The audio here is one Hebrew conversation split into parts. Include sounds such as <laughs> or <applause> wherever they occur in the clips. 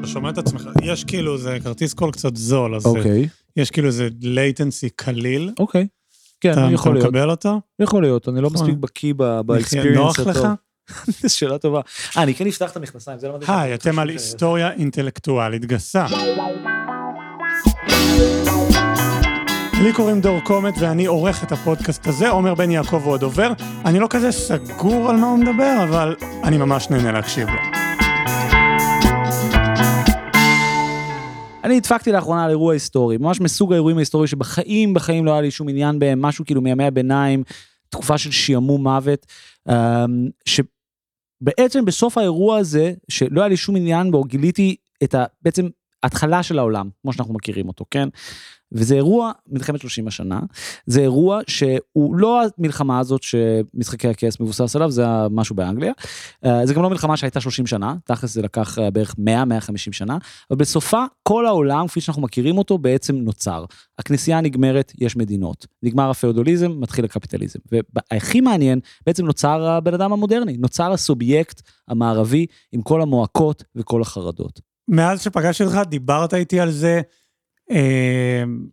אתה שומע את עצמך, יש כאילו, זה כרטיס קול קצת זול, אז אוקיי, יש כאילו איזה latency קליל. אוקיי. כן, אתה יכול אתה להיות. מקבל אותו? יכול להיות, אני לא. מספיק בקיא באקספיריאנס נוח לך? <laughs> זו שאלה טובה. אה, אני כן אפתח את המכנסיים, זה לא מדהים. היי, אתם על היסטוריה אינטלקטואלית גסה. לי קוראים דור קומט ואני עורך את הפודקאסט הזה, עומר בן יעקב הוא הדובר. אני לא כזה סגור על מה הוא מדבר, אבל אני ממש נהנה להקשיב לו. אני נדפקתי לאחרונה על אירוע היסטורי, ממש מסוג האירועים ההיסטוריים שבחיים בחיים לא היה לי שום עניין בהם, משהו כאילו מימי הביניים, תקופה של שעמום מוות, אמ, שבעצם בסוף האירוע הזה, שלא היה לי שום עניין בו, גיליתי את ה... בעצם התחלה של העולם, כמו שאנחנו מכירים אותו, כן? וזה אירוע מלחמת 30 השנה, זה אירוע שהוא לא המלחמה הזאת שמשחקי הכס מבוסס עליו, זה משהו באנגליה, אה, זה גם לא מלחמה שהייתה 30 שנה, תכלס זה לקח אה, בערך 100-150 שנה, אבל בסופה כל העולם כפי שאנחנו מכירים אותו בעצם נוצר. הכנסייה נגמרת, יש מדינות. נגמר הפאודוליזם, מתחיל הקפיטליזם. והכי מעניין, בעצם נוצר הבן אדם המודרני, נוצר הסובייקט המערבי עם כל המועקות וכל החרדות. מאז שפגשתי אותך, דיברת איתי על זה,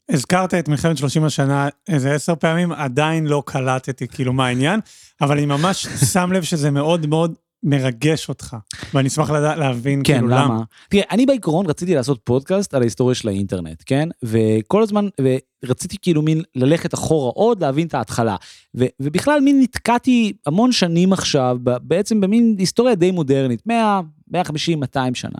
הזכרת את מלחמת 30 השנה איזה עשר פעמים, עדיין לא קלטתי כאילו מה העניין, אבל אני ממש שם לב שזה מאוד מאוד מרגש אותך, ואני אשמח לדע, להבין כן, כאילו למה? למה. תראה, אני בעיקרון רציתי לעשות פודקאסט על ההיסטוריה של האינטרנט, כן? וכל הזמן, ורציתי כאילו מין ללכת אחורה עוד, להבין את ההתחלה. ו, ובכלל מין נתקעתי המון שנים עכשיו, בעצם במין היסטוריה די מודרנית, 100, 150, 200 שנה.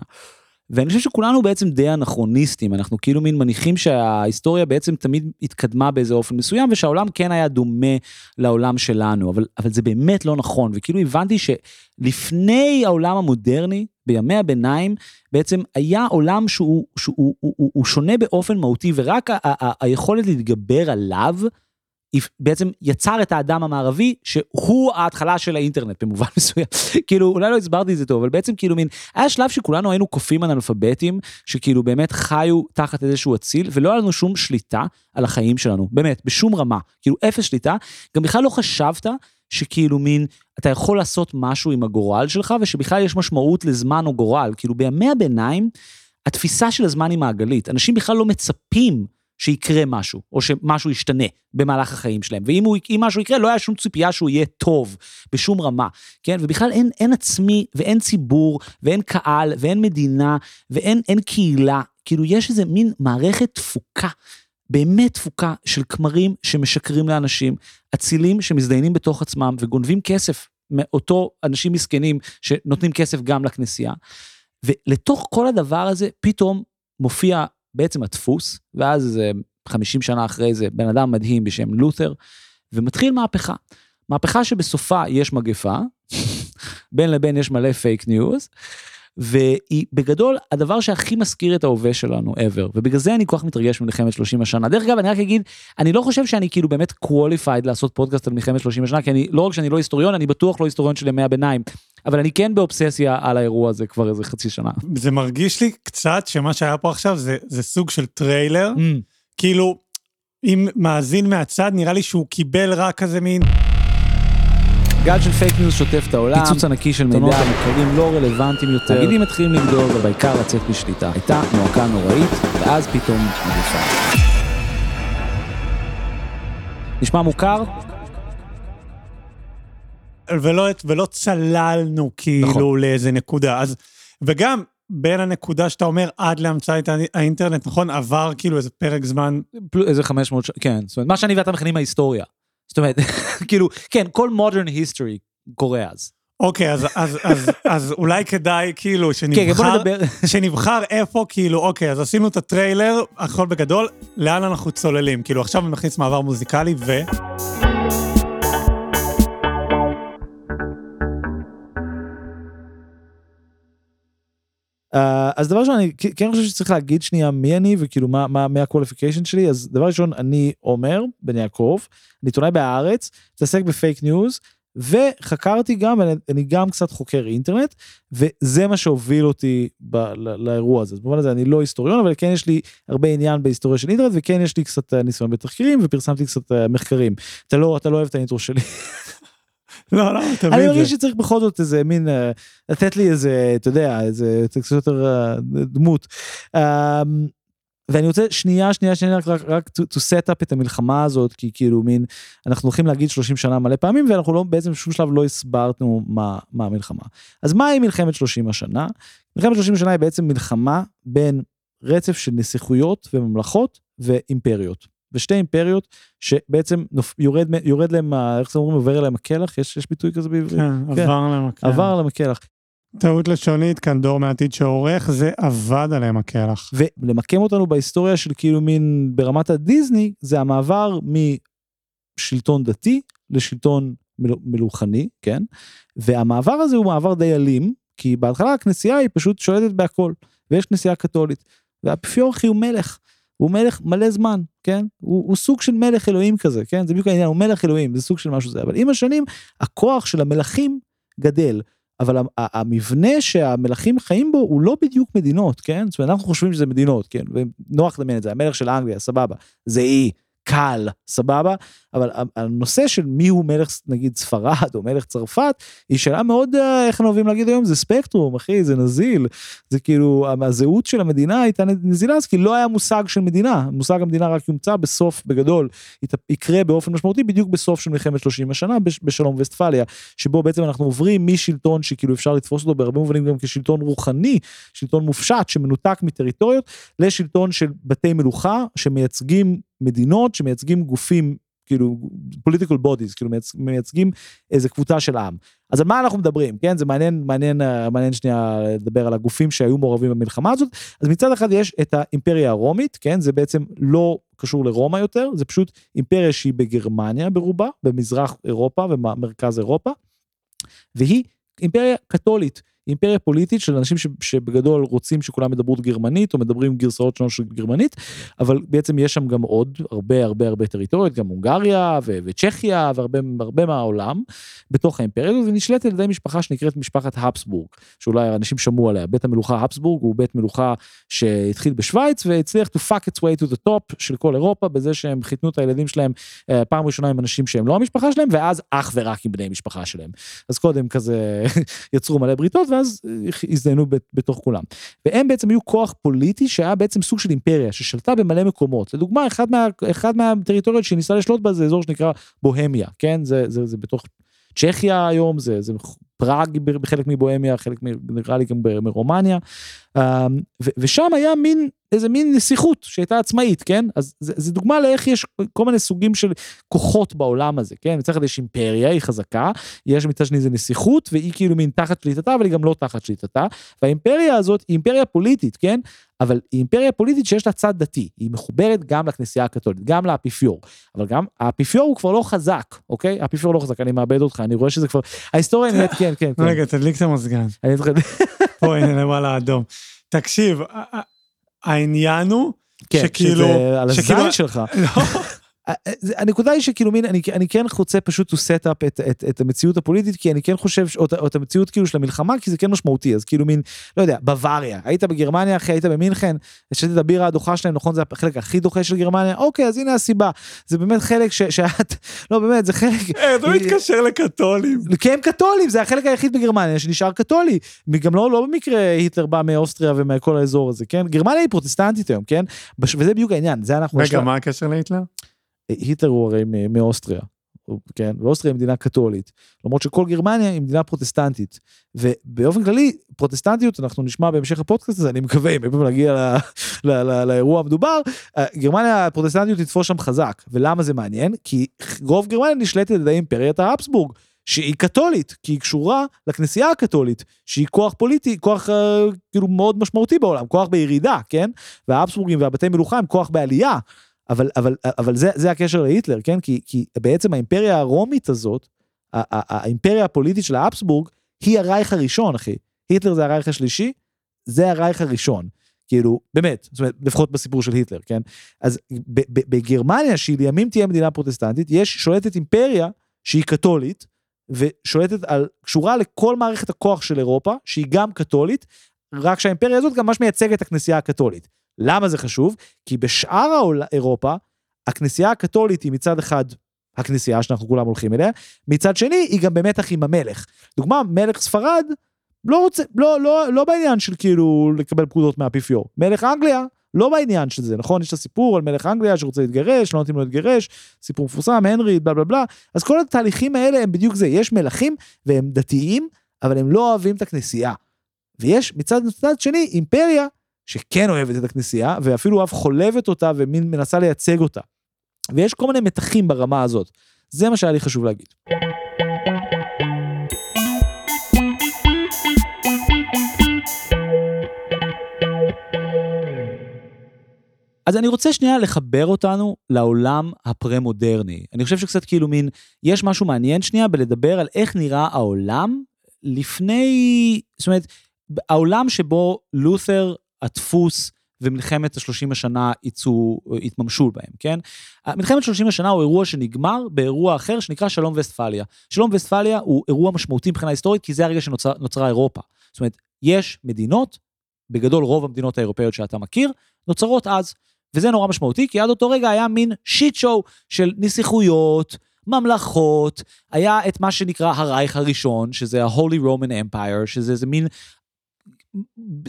ואני חושב שכולנו בעצם די אנכרוניסטים, אנחנו כאילו מין מניחים שההיסטוריה בעצם תמיד התקדמה באיזה אופן מסוים, ושהעולם כן היה דומה לעולם שלנו, אבל, אבל זה באמת לא נכון, וכאילו הבנתי שלפני העולם המודרני, בימי הביניים, בעצם היה עולם שהוא, שהוא הוא, הוא, הוא שונה באופן מהותי, ורק ה, ה, היכולת להתגבר עליו, בעצם יצר את האדם המערבי שהוא ההתחלה של האינטרנט במובן <laughs> מסוים. כאילו אולי לא הסברתי את זה טוב אבל בעצם כאילו מין היה שלב שכולנו היינו קופים אנאלפביתים שכאילו באמת חיו תחת איזשהו אציל ולא היה לנו שום שליטה על החיים שלנו. באמת בשום רמה. כאילו אפס שליטה. גם בכלל לא חשבת שכאילו מין אתה יכול לעשות משהו עם הגורל שלך ושבכלל יש משמעות לזמן או גורל. כאילו בימי הביניים התפיסה של הזמן היא מעגלית. אנשים בכלל לא מצפים שיקרה משהו, או שמשהו ישתנה במהלך החיים שלהם. ואם הוא, משהו יקרה, לא היה שום ציפייה שהוא יהיה טוב, בשום רמה, כן? ובכלל אין, אין עצמי, ואין ציבור, ואין קהל, ואין מדינה, ואין אין קהילה. כאילו, יש איזה מין מערכת תפוקה, באמת תפוקה, של כמרים שמשקרים לאנשים, אצילים שמזדיינים בתוך עצמם וגונבים כסף מאותו אנשים מסכנים שנותנים כסף גם לכנסייה. ולתוך כל הדבר הזה, פתאום מופיע בעצם הדפוס, ואז איזה 50 שנה אחרי זה בן אדם מדהים בשם לותר, ומתחיל מהפכה. מהפכה שבסופה יש מגפה, בין לבין יש מלא פייק ניוז, והיא בגדול הדבר שהכי מזכיר את ההווה שלנו ever, ובגלל זה אני כל כך מתרגש ממלחמת 30 השנה. דרך אגב, אני רק אגיד, אני לא חושב שאני כאילו באמת qualified לעשות פודקאסט על מלחמת 30 השנה, כי אני, לא רק שאני לא היסטוריון, אני בטוח לא היסטוריון של ימי הביניים, אבל אני כן באובססיה על האירוע הזה כבר איזה חצי שנה. זה מרגיש לי קצת שמה שהיה פה עכשיו זה, זה סוג של טריילר, Mm. כאילו, אם מאזין מהצד, נראה לי שהוא קיבל רק כזה מין... גל של פייק ניוז שוטף את העולם, פיצוץ ענקי של מידע, מקרים לא רלוונטיים יותר, תאגידים מתחילים לגדול ובעיקר לצאת משליטה. הייתה מועקה נוראית, ואז פתאום מגפה. נשמע מוכר? ולא, ולא צללנו כאילו נכון. לאיזה נקודה. אז, וגם בין הנקודה שאתה אומר עד להמצאת האינטרנט, נכון? עבר כאילו איזה פרק זמן. איזה 500 ש... כן, זאת אומרת, מה שאני ואתה מכנים ההיסטוריה. זאת אומרת, <laughs> כאילו, כן, כל modern history קורה אז. אוקיי, אז, אז, אז, אז אולי כדאי כאילו כן, שנבחר, נדבר. <laughs> שנבחר איפה, כאילו, אוקיי, אז עשינו את הטריילר, הכל בגדול, לאן אנחנו צוללים? כאילו, עכשיו אני מכניס מעבר מוזיקלי ו... אז דבר ראשון, אני כן חושב שצריך להגיד שנייה מי אני וכאילו מה, מה, מה ה qualification שלי, אז דבר ראשון, אני עומר בן יעקב, אני עיתונאי בהארץ, מתעסק בפייק ניוז, וחקרתי גם, אני, אני גם קצת חוקר אינטרנט, וזה מה שהוביל אותי ב, ל, לאירוע הזה. אז במובן הזה אני לא היסטוריון, אבל כן יש לי הרבה עניין בהיסטוריה של אינטרנט, וכן יש לי קצת אה, ניסיון בתחקירים, ופרסמתי קצת אה, מחקרים. אתה לא, אתה לא אוהב את האינטרו שלי. <laughs> לא, לא, אני תמיד מרגיש. שצריך בכל זאת איזה מין, אה, לתת לי איזה, אתה יודע, איזה קצת יותר אה, דמות. אה, ואני רוצה שנייה, שנייה, שנייה, רק, רק to, to set up את המלחמה הזאת, כי כאילו מין, אנחנו הולכים להגיד 30 שנה מלא פעמים, ואנחנו לא, בעצם בשום שלב לא הסברנו מה, מה המלחמה. אז מהי מלחמת 30 השנה? מלחמת 30 השנה היא בעצם מלחמה בין רצף של נסיכויות וממלכות ואימפריות. ושתי אימפריות שבעצם נופ, יורד, יורד להם, איך זה אומרים, עובר אליהם הקלח, יש, יש ביטוי כזה בעברית? כן, כן. עבר להם הקלח. עבר עליהם הקלח. טעות לשונית, כאן דור מעתיד שעורך, זה עבד עליהם הקלח. ולמקם אותנו בהיסטוריה של כאילו מין ברמת הדיסני, זה המעבר משלטון דתי לשלטון מל- מלוכני, כן? והמעבר הזה הוא מעבר די אלים, כי בהתחלה הכנסייה היא פשוט שולטת בהכל, ויש כנסייה קתולית, והאפיפיורכי הוא מלך. הוא מלך מלא זמן, כן? הוא, הוא סוג של מלך אלוהים כזה, כן? זה בדיוק העניין, הוא מלך אלוהים, זה סוג של משהו זה. אבל עם השנים, הכוח של המלכים גדל. אבל המבנה שהמלכים חיים בו הוא לא בדיוק מדינות, כן? זאת אומרת, אנחנו חושבים שזה מדינות, כן? ונוח לדמיין את זה, המלך של אנגליה, סבבה. זה אי, קל, סבבה? אבל הנושא של מי הוא מלך, נגיד, ספרד או מלך צרפת, היא שאלה מאוד, אה, איך אנחנו אוהבים להגיד היום, זה ספקטרום, אחי, זה נזיל. זה כאילו, הזהות של המדינה הייתה נזילה, אז כי לא היה מושג של מדינה. מושג המדינה רק יומצא בסוף, בגדול, יקרה באופן משמעותי בדיוק בסוף של מלחמת 30 השנה בש- בשלום וסטפליה, שבו בעצם אנחנו עוברים משלטון שכאילו אפשר לתפוס אותו בהרבה מובנים גם כשלטון רוחני, שלטון מופשט שמנותק מטריטוריות, לשלטון של בתי מלוכה שמייצגים מדינות, שמייצגים גופים כאילו political bodies כאילו מייצ- מייצגים איזה קבוצה של עם. אז על מה אנחנו מדברים כן זה מעניין מעניין אה, מעניין שנייה לדבר על הגופים שהיו מעורבים במלחמה הזאת אז מצד אחד יש את האימפריה הרומית כן זה בעצם לא קשור לרומא יותר זה פשוט אימפריה שהיא בגרמניה ברובה במזרח אירופה ומרכז אירופה. והיא אימפריה קתולית אימפריה פוליטית של אנשים ש, שבגדול רוצים שכולם ידברו גרמנית או מדברים גרסאות שונות של גרמנית אבל בעצם יש שם גם עוד הרבה הרבה הרבה טריטוריות גם הונגריה ו- וצ'כיה והרבה הרבה מהעולם בתוך האימפריה הזאת ונשלטת על ידי משפחה שנקראת משפחת הפסבורג שאולי אנשים שמעו עליה. בית המלוכה הפסבורג הוא בית מלוכה שהתחיל בשוויץ והצליח to fuck its way to the top של כל אירופה בזה שהם חיתנו את הילדים שלהם אה, פעם ראשונה עם אנשים שהם לא המשפחה שלהם ואז אך ורק עם בני משפחה שלהם. אז קודם כזה <laughs> יצרו מלא בריתות ואז אה, הזדיינו בת- בתוך כולם. והם בעצם היו כוח פוליטי שהיה בעצם סוג של אימפריה ששלטה במלא מקומות. לדוגמה, אחד, מה, אחד מהטריטוריות שהיא ניסה לשלוט בה זה אזור שנקרא בוהמיה, כן? זה, זה, זה בתוך צ'כיה היום, זה, זה פראג בחלק מבוהמיה, חלק נראה לי גם מרומניה. אמ, ושם היה מין, איזה מין נסיכות שהייתה עצמאית, כן? אז זה, זה דוגמה לאיך יש כל מיני סוגים של כוחות בעולם הזה, כן? מצד אחד יש אימפריה, היא חזקה, יש מצד שני זה נסיכות, והיא כאילו מין תחת שליטתה, אבל היא גם לא תחת שליטתה. והאימפריה הזאת היא אימפריה פוליטית, כן? אבל היא אימפריה פוליטית שיש לה צד דתי, היא מחוברת גם לכנסייה הקתולית, גם לאפיפיור, אבל גם האפיפיור הוא כבר לא חזק, אוקיי? האפיפיור לא חזק, אני מאבד אותך, אני רואה שזה כבר, ההיסטוריה נהיית, כן, כן, כן. רגע, תדליק את המזגן. אני זוכר- פה, הנה למעלה אדום. תקשיב, העניין הוא, כן, שכאילו- שזה על הזין שלך. אה, זה- הנקודה היא שכאילו מין אני, אני כן רוצה פשוט to set up את, את, את המציאות הפוליטית כי אני כן חושב או, או את המציאות כאילו של המלחמה כי זה כן משמעותי. אז כאילו מין לא יודע בוואריה. היית בגרמניה אחי היית במינכן שתית את הבירה הדוחה שלהם נכון זה החלק הכי דוחה של גרמניה? אוקיי אז הנה הסיבה. זה באמת חלק ש, שאת <laughs> לא באמת זה חלק אה, אתה מתקשר לקתולים. כי הם קתולים זה החלק היחיד בגרמניה שנשאר קתולי. גם לא לא במקרה היטלר בא מאוסטריה ומכל האזור הזה כן? גרמניה היא פרוטסטנטית היום כן? וזה בדיוק העניין זה אנחנו רגע, מה הקשר להיטלר? היטלר הוא הרי מאוסטריה, כן, ואוסטריה היא מדינה קתולית, למרות שכל גרמניה היא מדינה פרוטסטנטית, ובאופן כללי פרוטסטנטיות אנחנו נשמע בהמשך הפודקאסט הזה, אני מקווה אם אי פעם נגיע לאירוע המדובר, אה, גרמניה הפרוטסטנטיות תתפוס שם חזק, ולמה זה מעניין? כי רוב גרמניה נשלטת על ידי אימפריית האבסבורג. שהיא קתולית, כי היא קשורה לכנסייה הקתולית, שהיא כוח פוליטי, כוח אה, כאילו מאוד משמעותי בעולם, כוח בירידה, כן? והאבסבורגים והבתי מלוכה הם כוח בעלייה. אבל, אבל, אבל זה, זה הקשר להיטלר, כן? כי, כי בעצם האימפריה הרומית הזאת, האימפריה הפוליטית של האבסבורג, היא הרייך הראשון, אחי. היטלר זה הרייך השלישי, זה הרייך הראשון. כאילו, באמת, זאת אומרת, לפחות בסיפור של היטלר, כן? אז בגרמניה, שהיא לימים תהיה מדינה פרוטסטנטית, יש שולטת אימפריה שהיא קתולית, ושולטת על, קשורה לכל מערכת הכוח של אירופה, שהיא גם קתולית, רק שהאימפריה הזאת גם ממש מייצגת את הכנסייה הקתולית. למה זה חשוב? כי בשאר אירופה, הכנסייה הקתולית היא מצד אחד הכנסייה שאנחנו כולם הולכים אליה, מצד שני היא גם במתח עם המלך. דוגמה, מלך ספרד לא רוצה, לא, לא, לא בעניין של כאילו לקבל פקודות מהאפיפיור. מלך אנגליה, לא בעניין של זה, נכון? יש את הסיפור על מלך אנגליה שרוצה להתגרש, לא נותנים לו להתגרש, סיפור מפורסם, הנרי, בלה בלה בלה. אז כל התהליכים האלה הם בדיוק זה, יש מלכים והם דתיים, אבל הם לא אוהבים את הכנסייה. ויש מצד, מצד שני אימפריה שכן אוהבת את הכנסייה, ואפילו אף חולבת אותה ומין מנסה לייצג אותה. ויש כל מיני מתחים ברמה הזאת. זה מה שהיה לי חשוב להגיד. אז אני רוצה שנייה לחבר אותנו לעולם הפרה-מודרני. אני חושב שקצת כאילו מין, יש משהו מעניין שנייה בלדבר על איך נראה העולם לפני, זאת אומרת, העולם שבו לותר, הדפוס ומלחמת השלושים השנה יצאו, יתממשו בהם, כן? מלחמת שלושים השנה הוא אירוע שנגמר באירוע אחר שנקרא שלום וסטפליה. שלום וסטפליה הוא אירוע משמעותי מבחינה היסטורית, כי זה הרגע שנוצרה אירופה. זאת אומרת, יש מדינות, בגדול רוב המדינות האירופאיות שאתה מכיר, נוצרות אז. וזה נורא משמעותי, כי עד אותו רגע היה מין שיט שואו של נסיכויות, ממלכות, היה את מה שנקרא הרייך הראשון, שזה ה-Holy Roman Empire, שזה איזה מין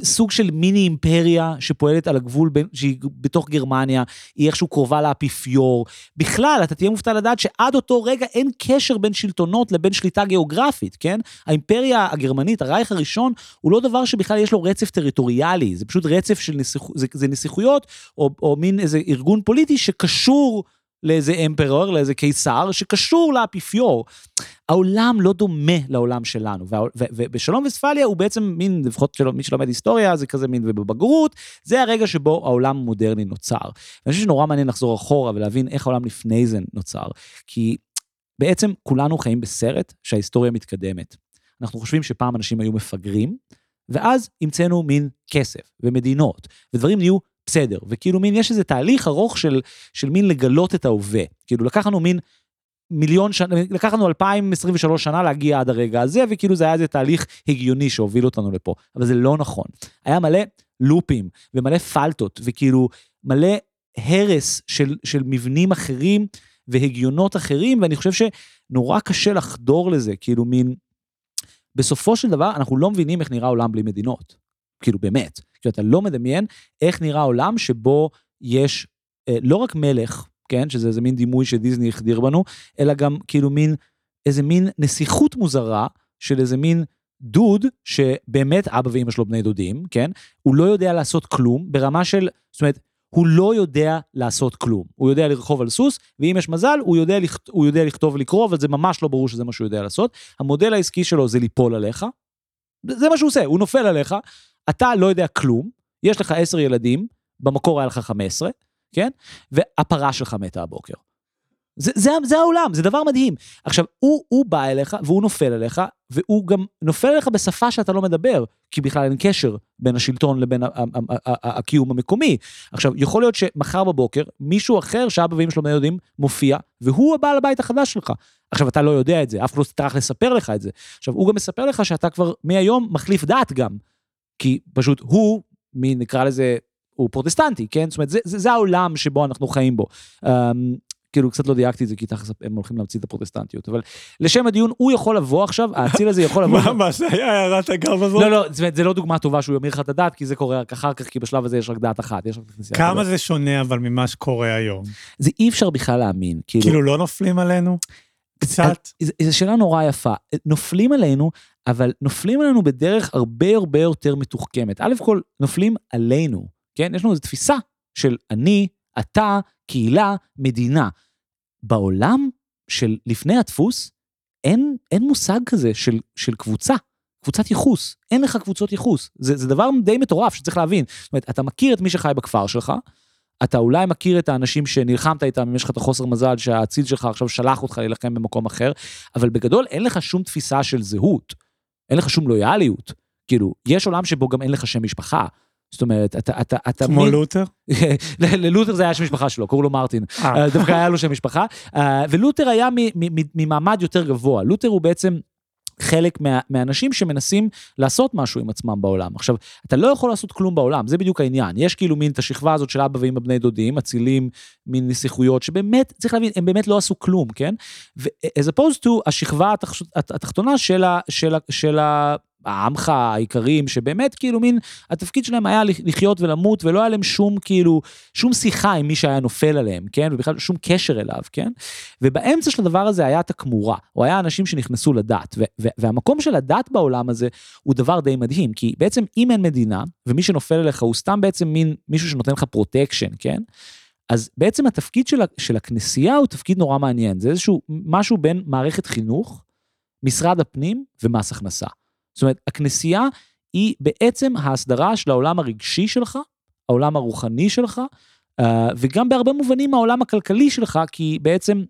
סוג של מיני אימפריה שפועלת על הגבול בין, שהיא בתוך גרמניה, היא איכשהו קרובה לאפיפיור. בכלל, אתה תהיה מופתע לדעת שעד אותו רגע אין קשר בין שלטונות לבין שליטה גיאוגרפית, כן? האימפריה הגרמנית, הרייך הראשון, הוא לא דבר שבכלל יש לו רצף טריטוריאלי, זה פשוט רצף של נסיכ... זה, זה נסיכויות, או, או מין איזה ארגון פוליטי שקשור לאיזה אמפרור, לאיזה קיסר, שקשור לאפיפיור. העולם לא דומה לעולם שלנו, ובשלום וספליה הוא בעצם מין, לפחות של מי שלומד היסטוריה, זה כזה מין, ובבגרות, זה הרגע שבו העולם המודרני נוצר. ואני חושב שנורא מעניין לחזור אחורה ולהבין איך העולם לפני זה נוצר, כי בעצם כולנו חיים בסרט שההיסטוריה מתקדמת. אנחנו חושבים שפעם אנשים היו מפגרים, ואז המצאנו מין כסף ומדינות, ודברים נהיו בסדר, וכאילו מין, יש איזה תהליך ארוך של, של מין לגלות את ההווה. כאילו לקח לנו מין מיליון שנה, לקח לנו 2023 שנה להגיע עד הרגע הזה, וכאילו זה היה איזה תהליך הגיוני שהוביל אותנו לפה. אבל זה לא נכון. היה מלא לופים ומלא פלטות, וכאילו מלא הרס של, של מבנים אחרים והגיונות אחרים, ואני חושב שנורא קשה לחדור לזה, כאילו מין... בסופו של דבר, אנחנו לא מבינים איך נראה עולם בלי מדינות. כאילו באמת. כי אתה לא מדמיין איך נראה עולם שבו יש אה, לא רק מלך, כן, שזה איזה מין דימוי שדיסני החדיר בנו, אלא גם כאילו מין, איזה מין נסיכות מוזרה של איזה מין דוד שבאמת אבא ואמא שלו בני דודים, כן? הוא לא יודע לעשות כלום ברמה של, זאת אומרת, הוא לא יודע לעשות כלום. הוא יודע לרחוב על סוס, ואם יש מזל, הוא יודע, לכ... הוא יודע לכתוב ולקרוא, אבל זה ממש לא ברור שזה מה שהוא יודע לעשות. המודל העסקי שלו זה ליפול עליך. זה מה שהוא עושה, הוא נופל עליך, אתה לא יודע כלום, יש לך עשר ילדים, במקור היה לך חמש עשרה, כן? והפרה שלך מתה הבוקר. זה, זה, זה העולם, זה דבר מדהים. עכשיו, הוא, הוא בא אליך והוא נופל אליך, והוא גם נופל אליך בשפה שאתה לא מדבר, כי בכלל אין קשר בין השלטון לבין הקיום המקומי. עכשיו, יכול להיות שמחר בבוקר מישהו אחר שאבא ואמא שלו יודעים מופיע, והוא הבעל הבית החדש שלך. עכשיו, אתה לא יודע את זה, אף אחד לא טרח לספר לך את זה. עכשיו, הוא גם מספר לך שאתה כבר מהיום מחליף דת גם. כי פשוט הוא, מי נקרא לזה, הוא פרוטסטנטי, כן? זאת אומרת, זה, זה, זה העולם שבו אנחנו חיים בו. Um, כאילו קצת לא דייקתי את זה, כי תכף הם הולכים להמציא את הפרוטסטנטיות, אבל לשם הדיון, הוא יכול לבוא עכשיו, האציל הזה יכול לבוא... מה, מה זה היה הערת אגב הזאת? לא, לא, זאת אומרת, זה לא דוגמה טובה שהוא ימיר לך את הדת, כי זה קורה רק אחר כך, כי בשלב הזה יש רק דת אחת, יש רק כנסייה. כמה זה שונה אבל ממה שקורה היום? זה אי אפשר בכלל להאמין, כאילו... כאילו לא נופלים עלינו? קצת? זו שאלה נורא יפה. נופלים עלינו, אבל נופלים עלינו בדרך הרבה הרבה יותר מתוחכמת. א' כל, נופלים עלינו, כן? יש לנו איזו תפיסה של אני, אתה, קהילה, מדינה. בעולם של לפני הדפוס, אין, אין מושג כזה של, של קבוצה, קבוצת ייחוס. אין לך קבוצות ייחוס. זה, זה דבר די מטורף שצריך להבין. זאת אומרת, אתה מכיר את מי שחי בכפר שלך, אתה אולי מכיר את האנשים שנלחמת איתם, אם יש לך את החוסר מזל שהאציל שלך עכשיו שלח אותך להילחם במקום אחר, אבל בגדול אין לך שום תפיסה של זהות, אין לך שום לויאליות. כאילו, יש עולם שבו גם אין לך שם משפחה. זאת אומרת, אתה... אתה, אתה כמו מי... לותר? <laughs> ללותר זה היה שם משפחה שלו, קראו לו מרטין. אה. אה, דווקא היה לו שם משפחה. אה, ולותר היה ממעמד יותר גבוה. לותר הוא בעצם... חלק מה, מהאנשים שמנסים לעשות משהו עם עצמם בעולם. עכשיו, אתה לא יכול לעשות כלום בעולם, זה בדיוק העניין. יש כאילו מין את השכבה הזאת של אבא ואמא בני דודים, אצילים, מין נסיכויות, שבאמת, צריך להבין, הם באמת לא עשו כלום, כן? ו-as opposed to השכבה התח... התחתונה של, ה... של, ה... של ה... העמך האיכרים, שבאמת כאילו מין, התפקיד שלהם היה לחיות ולמות, ולא היה להם שום כאילו, שום שיחה עם מי שהיה נופל עליהם, כן? ובכלל שום קשר אליו, כן? ובאמצע של הדבר הזה היה את הכמורה, או היה אנשים שנכנסו לדת, והמקום של הדת בעולם הזה הוא דבר די מדהים, כי בעצם אם אין מדינה, ומי שנופל אליך הוא סתם בעצם מין מישהו שנותן לך protection, כן? אז בעצם התפקיד של, של הכנסייה הוא תפקיד נורא מעניין, זה איזשהו משהו בין מערכת חינוך, משרד הפנים ומס הכנסה. זאת אומרת, הכנסייה היא בעצם ההסדרה של העולם הרגשי שלך, העולם הרוחני שלך, אה, וגם בהרבה מובנים העולם הכלכלי שלך, כי בעצם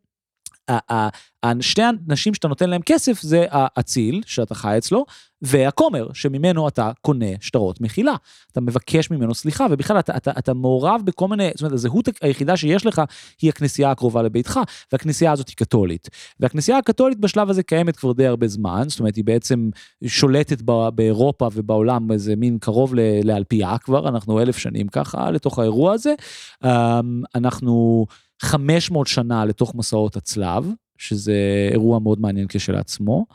שתי האנשים שאתה נותן להם כסף זה האציל, שאתה חי אצלו, והכומר, שממנו אתה קונה שטרות מחילה. אתה מבקש ממנו סליחה, ובכלל אתה, אתה, אתה מעורב בכל מיני, זאת אומרת, הזהות היחידה שיש לך היא הכנסייה הקרובה לביתך, והכנסייה הזאת היא קתולית. והכנסייה הקתולית בשלב הזה קיימת כבר די הרבה זמן, זאת אומרת, היא בעצם שולטת באירופה ובעולם איזה מין קרוב לאלפייה כבר, אנחנו אלף שנים ככה לתוך האירוע הזה. אמ, אנחנו 500 שנה לתוך מסעות הצלב, שזה אירוע מאוד מעניין כשלעצמו.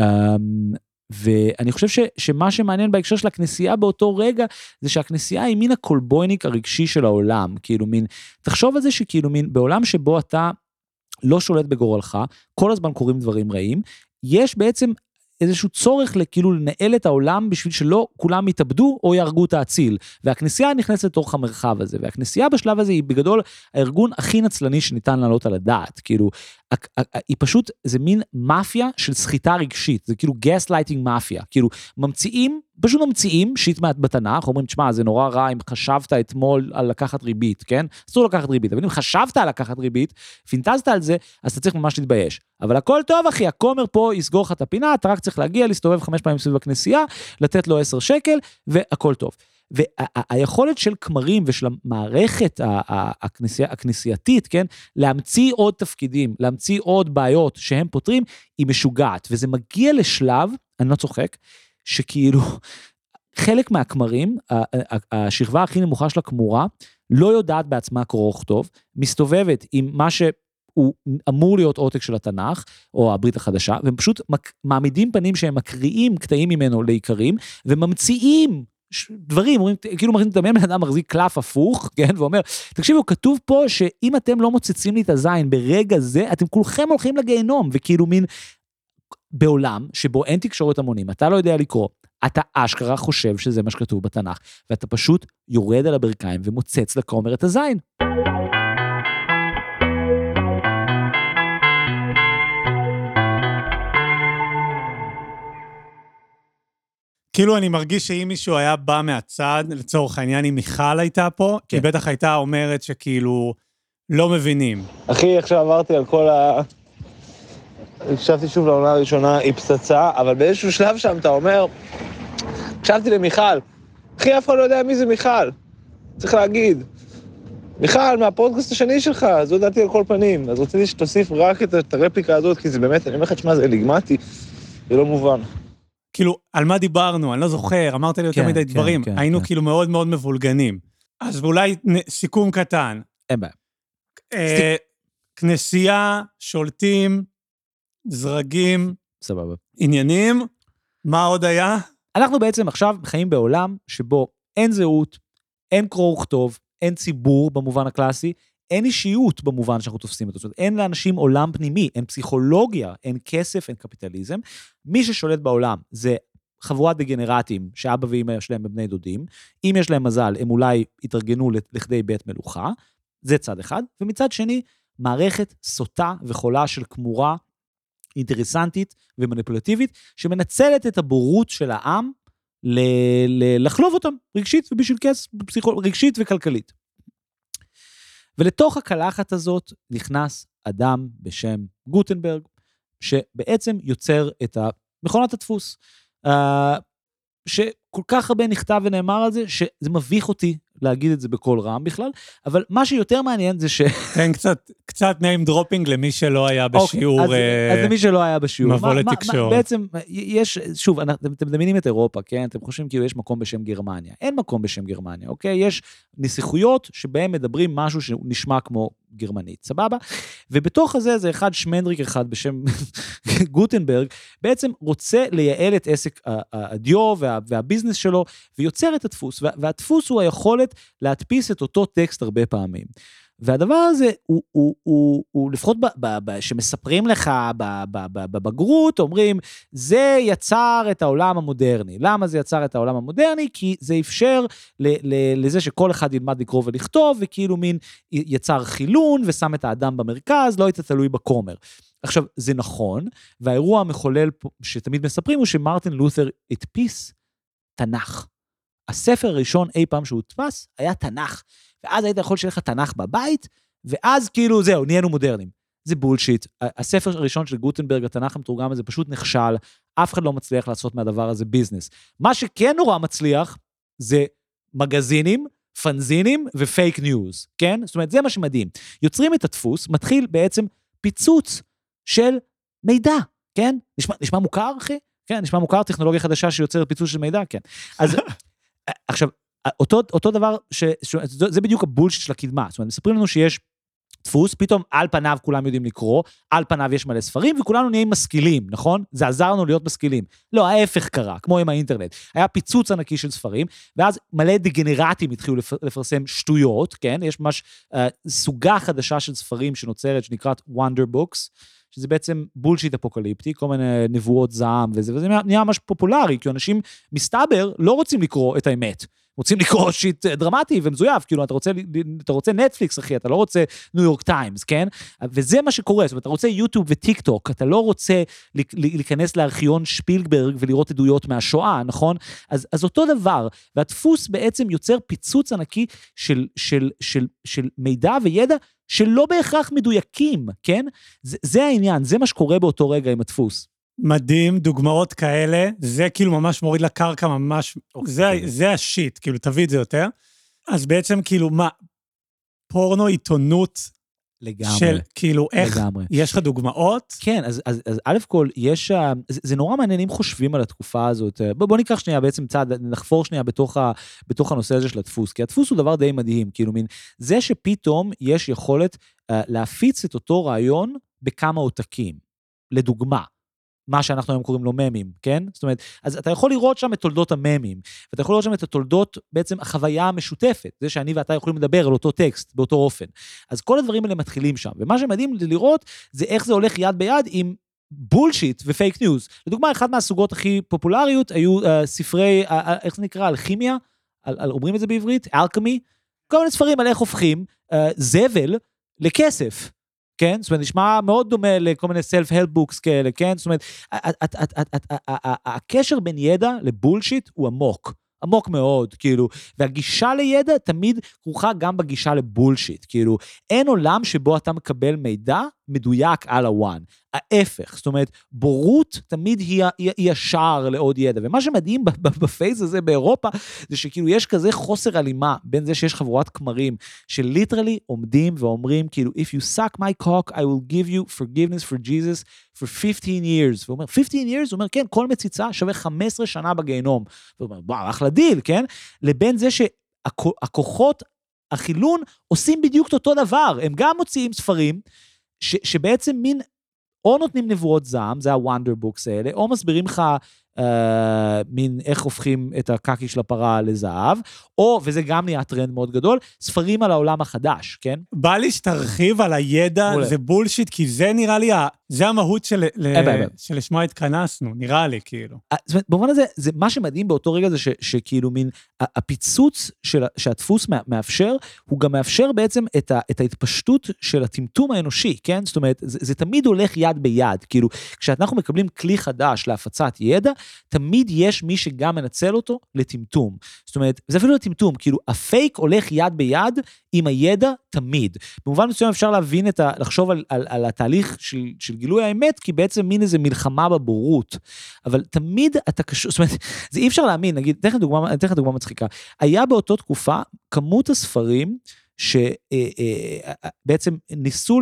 Um, ואני חושב ש, שמה שמעניין בהקשר של הכנסייה באותו רגע, זה שהכנסייה היא מין הקולבויניק הרגשי של העולם, כאילו מין, תחשוב על זה שכאילו מין, בעולם שבו אתה לא שולט בגורלך, כל הזמן קורים דברים רעים, יש בעצם איזשהו צורך כאילו לנהל את העולם בשביל שלא כולם יתאבדו או יהרגו את האציל. והכנסייה נכנסת לתוך המרחב הזה, והכנסייה בשלב הזה היא בגדול הארגון הכי נצלני שניתן להעלות על הדעת. כאילו, היא פשוט, זה מין מאפיה של סחיטה רגשית, זה כאילו גס לייטינג מאפיה. כאילו, ממציאים, פשוט ממציאים shit בתנ"ך, אומרים, תשמע, זה נורא רע אם חשבת אתמול על לקחת ריבית, כן? אסור לקחת ריבית, אבל אם חשבת על לקחת ריבית, פינטזת על זה, אז אתה צריך ממש להתבייש. אבל הכל טוב, אחי, הכומר פה יסגור לך את הפינה, אתה רק צריך להגיע, להסתובב חמש פעמים סביב הכנסייה, לתת לו עשר שקל, והכל טוב. והיכולת של כמרים ושל המערכת הכנסייה, הכנסייתית, כן, להמציא עוד תפקידים, להמציא עוד בעיות שהם פותרים, היא משוגעת. וזה מגיע לשלב, אני לא צוחק, שכאילו, חלק מהכמרים, השכבה הכי נמוכה של הכמורה, לא יודעת בעצמה קרוא וכתוב, מסתובבת עם מה ש... הוא אמור להיות עותק של התנ"ך, או הברית החדשה, והם פשוט מעמידים פנים שהם מקריאים קטעים ממנו לעיקרים, וממציאים דברים, אומרים, כאילו מכניסים לדמיין בן אדם מחזיק קלף הפוך, כן, ואומר, תקשיבו, כתוב פה שאם אתם לא מוצצים לי את הזין ברגע זה, אתם כולכם הולכים לגיהנום, וכאילו מין, בעולם שבו אין תקשורת המונים, אתה לא יודע לקרוא, אתה אשכרה חושב שזה מה שכתוב בתנ"ך, ואתה פשוט יורד על הברכיים ומוצץ לכומר את הזין. כאילו אני מרגיש שאם מישהו היה בא מהצד, לצורך העניין, אם מיכל הייתה פה, כן. היא בטח הייתה אומרת שכאילו, לא מבינים. אחי, עכשיו עברתי על כל ה... הקשבתי שוב לעונה הראשונה, היא פצצה, אבל באיזשהו שלב שם אתה אומר, הקשבתי למיכל, אחי, אף אחד לא יודע מי זה מיכל, צריך להגיד. מיכל, מהפודקאסט השני שלך, זו הודעתי על כל פנים. אז רציתי שתוסיף רק את הרפליקה הזאת, כי זה באמת, אני אומר לך, תשמע, זה אליגמטי, זה לא מובן. כאילו, על מה דיברנו? אני לא זוכר, אמרת לי יותר כן, מדי כן, דברים. כן, היינו כן. כאילו מאוד מאוד מבולגנים. אז אולי סיכום קטן. אין בעיה. אה, כנסייה, שולטים, זרגים. סבבה. עניינים, מה עוד היה? אנחנו בעצם עכשיו חיים בעולם שבו אין זהות, אין קרוא וכתוב, אין ציבור במובן הקלאסי, אין אישיות במובן שאנחנו תופסים. זאת אומרת, אין לאנשים עולם פנימי, אין פסיכולוגיה, אין כסף, אין קפיטליזם. מי ששולט בעולם זה חבורת דגנרטים שאבא ואמא שלהם הם בני דודים. אם יש להם מזל, הם אולי יתארגנו לכדי בית מלוכה. זה צד אחד. ומצד שני, מערכת סוטה וחולה של כמורה אינטרסנטית ומניפולטיבית, שמנצלת את הבורות של העם ל- ל- לחלוב אותם רגשית ובשביל כס, פסיכול... רגשית וכלכלית. ולתוך הקלחת הזאת נכנס אדם בשם גוטנברג, שבעצם יוצר את מכונת הדפוס. Uh, שכל כך הרבה נכתב ונאמר על זה, שזה מביך אותי להגיד את זה בקול רם בכלל, אבל מה שיותר מעניין זה ש... תן קצת, קצת name dropping למי שלא היה בשיעור אוקיי, אז, אה, אז למי שלא היה בשיעור. מבוא לתקשורת. בעצם, יש, שוב, אתם מדמיינים את אירופה, כן? אתם חושבים כאילו יש מקום בשם גרמניה. אין מקום בשם גרמניה, אוקיי? יש נסיכויות שבהם מדברים משהו שנשמע כמו גרמנית, סבבה? ובתוך הזה זה אחד שמנדריק אחד בשם גוטנברג, בעצם רוצה לייעל את עסק הדיו וה, והביזנס שלו, ויוצר את הדפוס. וה, והדפוס הוא היכולת להדפיס את אותו טקסט הרבה פעמים. והדבר הזה הוא, הוא, הוא, הוא לפחות ב- ב- ב- שמספרים לך ב- ב- ב- בבגרות, אומרים, זה יצר את העולם המודרני. למה זה יצר את העולם המודרני? כי זה אפשר ל- ל- לזה שכל אחד ילמד לקרוא ולכתוב, וכאילו מין יצר חילון ושם את האדם במרכז, לא היית תלוי בכומר. עכשיו, זה נכון, והאירוע המחולל שתמיד מספרים הוא שמרטין לותר הדפיס תנ"ך. הספר הראשון אי פעם שהודפס היה תנ"ך. ואז היית יכול שיהיה לך תנ"ך בבית, ואז כאילו זהו, נהיינו מודרניים. זה בולשיט. הספר הראשון של גוטנברג, התנ"ך המתורגם הזה, פשוט נכשל, אף אחד לא מצליח לעשות מהדבר הזה ביזנס. מה שכן נורא מצליח, זה מגזינים, פאנזינים ופייק ניוז, כן? זאת אומרת, זה מה שמדהים. יוצרים את הדפוס, מתחיל בעצם פיצוץ של מידע, כן? נשמע, נשמע מוכר, אחי? כן, נשמע מוכר, טכנולוגיה חדשה שיוצרת פיצוץ של מידע, כן. אז <laughs> עכשיו, אותו, אותו דבר, ש, ש, זה בדיוק ה bullshit של הקדמה. זאת אומרת, מספרים לנו שיש דפוס, פתאום על פניו כולם יודעים לקרוא, על פניו יש מלא ספרים, וכולנו נהיים משכילים, נכון? זה עזר לנו להיות משכילים. לא, ההפך קרה, כמו עם האינטרנט. היה פיצוץ ענקי של ספרים, ואז מלא דגנרטים התחילו לפ, לפרסם שטויות, כן? יש ממש uh, סוגה חדשה של ספרים שנוצרת, שנקראת Wonder Books. שזה בעצם בולשיט אפוקליפטי, כל מיני נבואות זעם וזה, וזה נהיה ממש פופולרי, כי אנשים, מסתבר, לא רוצים לקרוא את האמת. רוצים לקרוא שיט דרמטי ומזויף, כאילו, אתה רוצה, אתה רוצה נטפליקס, אחי, אתה לא רוצה ניו יורק טיימס, כן? וזה מה שקורה, זאת אומרת, אתה רוצה יוטיוב וטיק טוק, אתה לא רוצה להיכנס לארכיון שפילברג ולראות עדויות מהשואה, נכון? אז, אז אותו דבר, והדפוס בעצם יוצר פיצוץ ענקי של, של, של, של מידע וידע שלא בהכרח מדויקים, כן? זה, זה העניין, זה מה שקורה באותו רגע עם הדפוס. מדהים, דוגמאות כאלה, זה כאילו ממש מוריד לקרקע, ממש, אוקיי. זה, זה ה shit, כאילו, תביא את זה יותר. אז בעצם, כאילו, מה, פורנו עיתונות לגמרי. של, כאילו, איך, לגמרי. יש לך דוגמאות? כן, אז, אז, אז א' כל, יש, זה, זה נורא מעניין אם חושבים על התקופה הזאת. בוא, בוא ניקח שנייה בעצם צעד, נחפור שנייה בתוך, ה, בתוך הנושא הזה של הדפוס, כי הדפוס הוא דבר די מדהים, כאילו מין, זה שפתאום יש יכולת uh, להפיץ את אותו רעיון בכמה עותקים. לדוגמה, מה שאנחנו היום קוראים לו ממים, כן? זאת אומרת, אז אתה יכול לראות שם את תולדות הממים, ואתה יכול לראות שם את התולדות, בעצם החוויה המשותפת, זה שאני ואתה יכולים לדבר על אותו טקסט באותו אופן. אז כל הדברים האלה מתחילים שם, ומה שמדהים לראות זה איך זה הולך יד ביד עם bullshit ופייק ניוז. לדוגמה, אחת מהסוגות הכי פופולריות היו uh, ספרי, uh, uh, איך זה נקרא? אלכימיה? על, על, אומרים את זה בעברית? אלכמי? כל מיני ספרים על איך הופכים uh, זבל לכסף. כן? זאת אומרת, נשמע מאוד דומה לכל מיני self-help books כאלה, כן? זאת אומרת, הקשר בין ידע לבולשיט הוא עמוק. עמוק מאוד, כאילו, והגישה לידע תמיד כרוכה גם בגישה לבולשיט, כאילו, אין עולם שבו אתה מקבל מידע מדויק על הוואן. ההפך, זאת אומרת, בורות תמיד היא, היא, היא השער לעוד ידע. ומה שמדהים בפייס הזה באירופה, זה שכאילו יש כזה חוסר הלימה בין זה שיש חבורת כמרים, שליטרלי עומדים ואומרים, כאילו, If you suck my cock, I will give you forgiveness for Jesus for 15 years. והוא אומר, 15 years? הוא אומר, כן, כל מציצה שווה 15 שנה בגיהנום. והוא אומר, וואו, אחלה דיל, כן? לבין זה שהכוחות, החילוניים, עושים בדיוק את אותו דבר. הם גם מוציאים ספרים, ש, שבעצם מין, או נותנים נבואות זעם, זה ה wonder books האלה, או מסבירים לך אה, מין איך הופכים את הקקי של הפרה לזהב, או, וזה גם נהיה טרנד מאוד גדול, ספרים על העולם החדש, כן? בא לי שתרחיב על הידע, מעולה. זה בולשיט, כי זה נראה לי, ה- זה המהות של- ל- אין בעיה. שלשמה התכנסנו, נראה לי, כאילו. אה, זאת אומרת, במובן הזה, זה מה שמדהים באותו רגע זה ש, שכאילו מין, ה- הפיצוץ של, ה- שהדפוס מא- מאפשר, הוא גם מאפשר בעצם את, ה, את ההתפשטות של הטמטום האנושי, כן? זאת אומרת, זה, זה תמיד הולך יד ביד. כאילו, כשאנחנו מקבלים כלי חדש להפצת ידע, תמיד יש מי שגם מנצל אותו לטמטום. זאת אומרת, זה אפילו לא טמטום, כאילו, הפייק הולך יד ביד עם הידע תמיד. במובן מסוים אפשר להבין את ה... לחשוב על, על, על התהליך של, של גילוי האמת, כי בעצם מין איזה מלחמה בבורות. אבל תמיד אתה קשור, זאת אומרת, זה אי אפשר להאמין, נגיד, אתן לך דוגמה, דוגמה מצחיקה. היה באותה תקופה כמות הספרים, שבעצם ניסו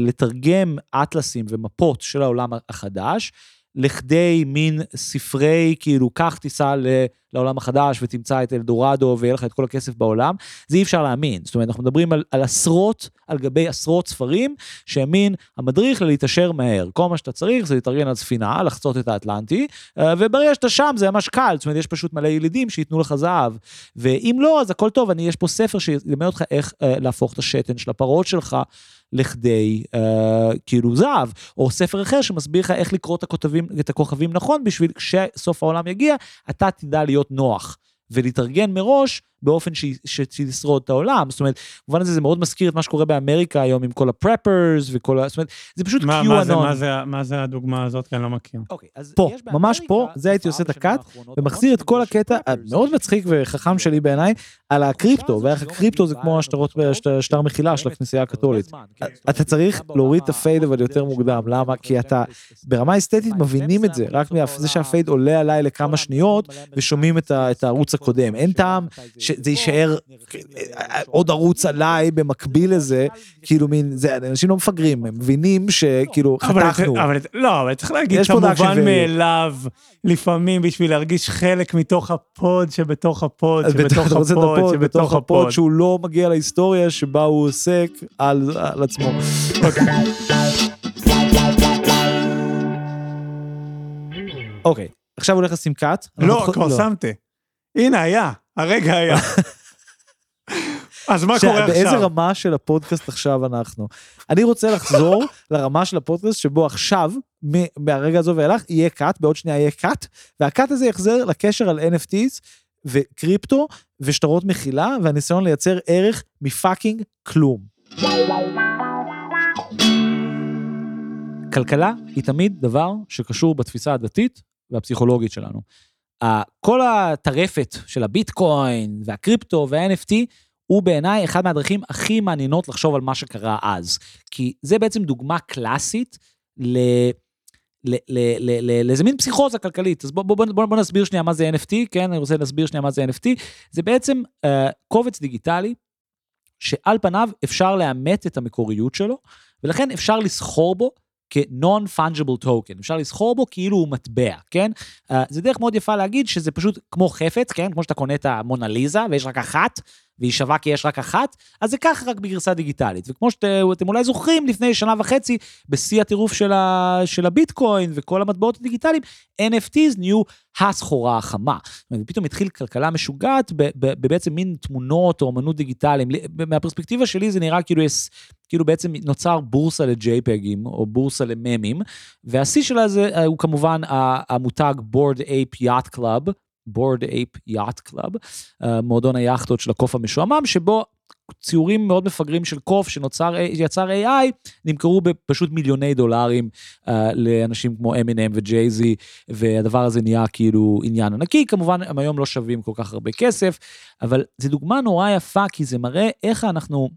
לתרגם אטלסים ומפות של העולם החדש, לכדי מין ספרי, כאילו, קח תיסע לעולם החדש ותמצא את אלדורדו ויהיה לך את כל הכסף בעולם, זה אי אפשר להאמין. זאת אומרת, אנחנו מדברים על, על עשרות, על גבי עשרות ספרים, שהם מין המדריך ללהתעשר מהר. כל מה שאתה צריך זה להתארגן על ספינה, לחצות את האטלנטי, אה, וברגע שאתה שם זה ממש קל, זאת אומרת, יש פשוט מלא ילידים שייתנו לך זהב. ואם לא, אז הכל טוב, אני, יש פה ספר שילמד אותך איך אה, להפוך את השתן של הפרות שלך לכדי אה, כאילו זהב, או ספר אחר שמסביר לך איך לקרוא את, הכותבים, את הכוכבים נכון, בשביל כשסוף העולם יגיע, אתה תדע להיות נוח. ולהתארגן מראש באופן שישרוד את העולם. זאת אומרת, במובן הזה זה מאוד מזכיר את מה שקורה באמריקה היום עם כל הפרפרס וכל ה... זאת אומרת, זה פשוט מה, QAnon. מה זה, מה, זה, מה זה הדוגמה הזאת? כי אני לא מכיר. אוקיי, אז פה, יש ממש פה, באמריקה זה הייתי עושה את הקאט, ומחזיר את כל הקטע המאוד מצחיק וחכם שלי בעיניי, על הקריפטו, ואיך הקריפטו זה כמו השטרות, שטר מחילה של הכנסייה הקתולית. אתה צריך להוריד את הפייד אבל יותר מוקדם, למה? כי אתה ברמה אסתטית מבינים את זה, רק מזה שהפייד עולה עליי לכמה שניות ושומעים את הערוץ הקודם. אין טעם שזה יישאר אה, עוד ערוץ עליי במקביל לזה, כאילו מין, זה, אנשים לא מפגרים, הם מבינים שכאילו אבל, חתכנו. אבל, לא, אבל צריך להגיד שזה- מאליו, לפעמים בשביל להרגיש חלק מתוך הפוד שבתוך הפוד, שבתוך הפוד, שבתוך בתוך הפוד. שהוא לא מגיע להיסטוריה שבה הוא עוסק על על עצמו. אוקיי, עכשיו הולך לשים cut. לא, כבר שמתי. הנה, היה, הרגע היה. אז מה עכשיו, קורה באיזה עכשיו? רמה של הפודקאסט עכשיו אנחנו? אני רוצה לחזור <laughs> לרמה של הפודקאסט שבו עכשיו, מהרגע הזו ואילך, יהיה קאט, בעוד שנייה יהיה קאט, והקאט הזה יחזר לקשר על NFTs וקריפטו ושטרות מחילה, והניסיון לייצר ערך מפאקינג כלום. כלכלה היא תמיד דבר שקשור בתפיסה הדתית והפסיכולוגית שלנו. כל הטרפת של הביטקוין והקריפטו וה-NFT הוא בעיניי אחד מהדרכים הכי מעניינות לחשוב על מה שקרה אז. כי זה בעצם דוגמה קלאסית ל... לאיזה מין פסיכוזה כלכלית. אז בוא, בוא, בוא, בוא נסביר שנייה מה זה NFT, כן? אני רוצה להסביר שנייה מה זה NFT. זה בעצם uh, קובץ דיגיטלי שעל פניו אפשר לאמת את המקוריות שלו, ולכן אפשר לסחור בו כ-non-fungible token, אפשר לסחור בו כאילו הוא מטבע, כן? Uh, זה דרך מאוד יפה להגיד שזה פשוט כמו חפץ, כן? כמו שאתה קונה את המונליזה ויש רק אחת, והיא שווה כי יש רק אחת, אז זה ככה רק בגרסה דיגיטלית. וכמו שאתם אולי זוכרים, לפני שנה וחצי, בשיא הטירוף של, ה, של הביטקוין וכל המטבעות הדיגיטליים, NFTs נהיו הסחורה החמה. זאת אומרת, פתאום התחיל כלכלה משוגעת ב- ב- בבעצם מין תמונות או אמנות דיגיטליים. לי- מהפרספקטיבה שלי זה נראה כאילו יש, כאילו בעצם נוצר בורסה לג'ייפגים או בורסה לממים, והשיא שלה זה אה, הוא כמובן המותג board ape yacht club, ape yacht club, אה, מועדון היאכטות של הקוף המשועמם, שבו ציורים מאוד מפגרים של קוף שנוצר, שיצר AI, נמכרו בפשוט מיליוני דולרים uh, לאנשים כמו אמינם וג'ייזי, והדבר הזה נהיה כאילו עניין ענקי, כמובן הם היום לא שווים כל כך הרבה כסף, אבל זו דוגמה נורא יפה, כי זה מראה איך אנחנו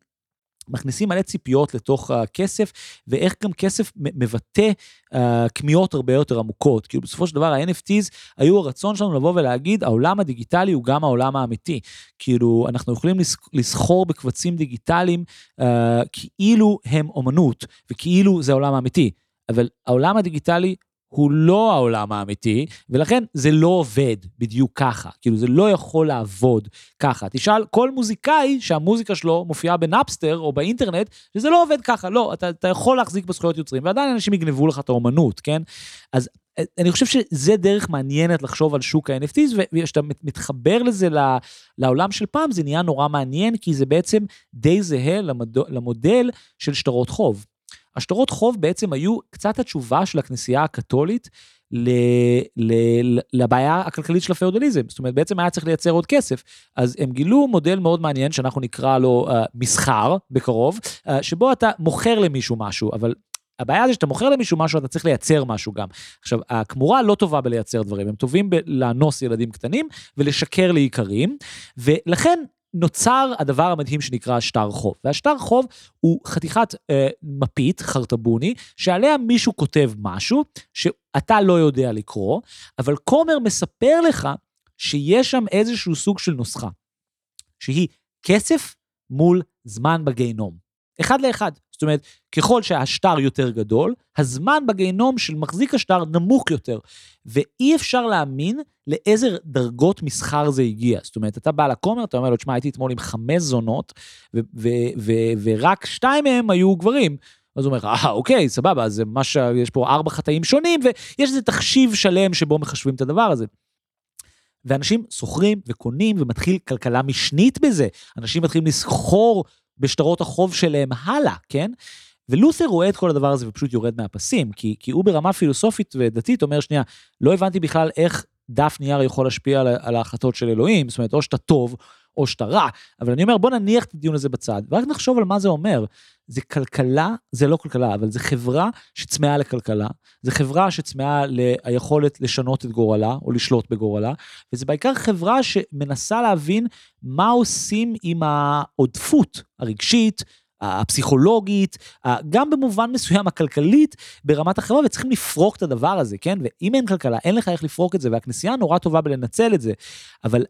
מכניסים מלא ציפיות לתוך הכסף, ואיך גם כסף מבטא uh, כמיהות הרבה יותר עמוקות. כאילו בסופו של דבר ה-NFTs היו הרצון שלנו לבוא ולהגיד, העולם הדיגיטלי הוא גם העולם האמיתי. כאילו, אנחנו יכולים לס- לסחור בקבצים דיגיטליים uh, כאילו הם אומנות, וכאילו זה העולם האמיתי. אבל העולם הדיגיטלי הוא לא העולם האמיתי, ולכן זה לא עובד בדיוק ככה. כאילו, זה לא יכול לעבוד ככה. תשאל כל מוזיקאי שהמוזיקה שלו מופיעה בנאפסטר או באינטרנט, שזה לא עובד ככה, לא, אתה, אתה יכול להחזיק בזכויות יוצרים, ועדיין אנשים יגנבו לך את האומנות, כן? אז אה, אני חושב שזה דרך מעניינת לחשוב על שוק ה-NFTs, וכשאתה מת- מתחבר לזה לעולם של פעם, זה נהיה נורא מעניין, כי זה בעצם די זהה למודל של שטרות חוב. השטרות חוב בעצם היו קצת התשובה של הכנסייה הקתולית ל, ל, לבעיה הכלכלית של הפאודליזם. זאת אומרת, בעצם היה צריך לייצר עוד כסף. אז הם גילו מודל מאוד מעניין, שאנחנו נקרא לו uh, מסחר בקרוב, uh, שבו אתה מוכר למישהו משהו, אבל הבעיה זה שאתה מוכר למישהו משהו, אתה צריך לייצר משהו גם. עכשיו, הכמורה לא טובה בלייצר דברים, הם טובים בלאנוס ילדים קטנים ולשקר לאיכרים, ולכן נוצר הדבר המדהים שנקרא שטר חוב. והשטר חוב הוא חתיכת אה, מפית, חרטבוני, שעליה מישהו כותב משהו שאתה לא יודע לקרוא, אבל כומר מספר לך שיש שם איזשהו סוג של נוסחה, שהיא כסף מול זמן בגיהנום. אחד לאחד. זאת אומרת, ככל שהשטר יותר גדול, הזמן בגיהנום של מחזיק השטר נמוך יותר. ואי אפשר להאמין לאיזה דרגות מסחר זה הגיע. זאת אומרת, אתה בא לכומר, אתה אומר לו, תשמע, הייתי אתמול עם חמש זונות, ו- ו- ו- ורק שתיים מהם היו גברים. אז הוא אומר, אה, אוקיי, סבבה, אז מה ש... יש פה ארבע חטאים שונים, ויש איזה תחשיב שלם שבו מחשבים את הדבר הזה. ואנשים סוחרים וקונים ומתחיל כלכלה משנית בזה. אנשים מתחילים לסחור בשטרות החוב שלהם הלאה, כן? ולותר רואה את כל הדבר הזה ופשוט יורד מהפסים, כי, כי הוא ברמה פילוסופית ודתית אומר, שנייה, לא הבנתי בכלל איך דף נייר יכול להשפיע על, על ההחלטות של אלוהים, זאת אומרת, או שאתה טוב, או שאתה רע, אבל אני אומר, בוא נניח את הדיון הזה בצד, ורק נחשוב על מה זה אומר. זה כלכלה, זה לא כלכלה, אבל זה חברה שצמאה לכלכלה, זה חברה שצמאה ליכולת לשנות את גורלה, או לשלוט בגורלה, וזה בעיקר חברה שמנסה להבין מה עושים עם העודפות הרגשית, הפסיכולוגית, גם במובן מסוים הכלכלית ברמת החברה, וצריכים לפרוק את הדבר הזה, כן? ואם אין כלכלה, אין לך איך לפרוק את זה, והכנסייה נורא טובה בלנצל את זה, אבל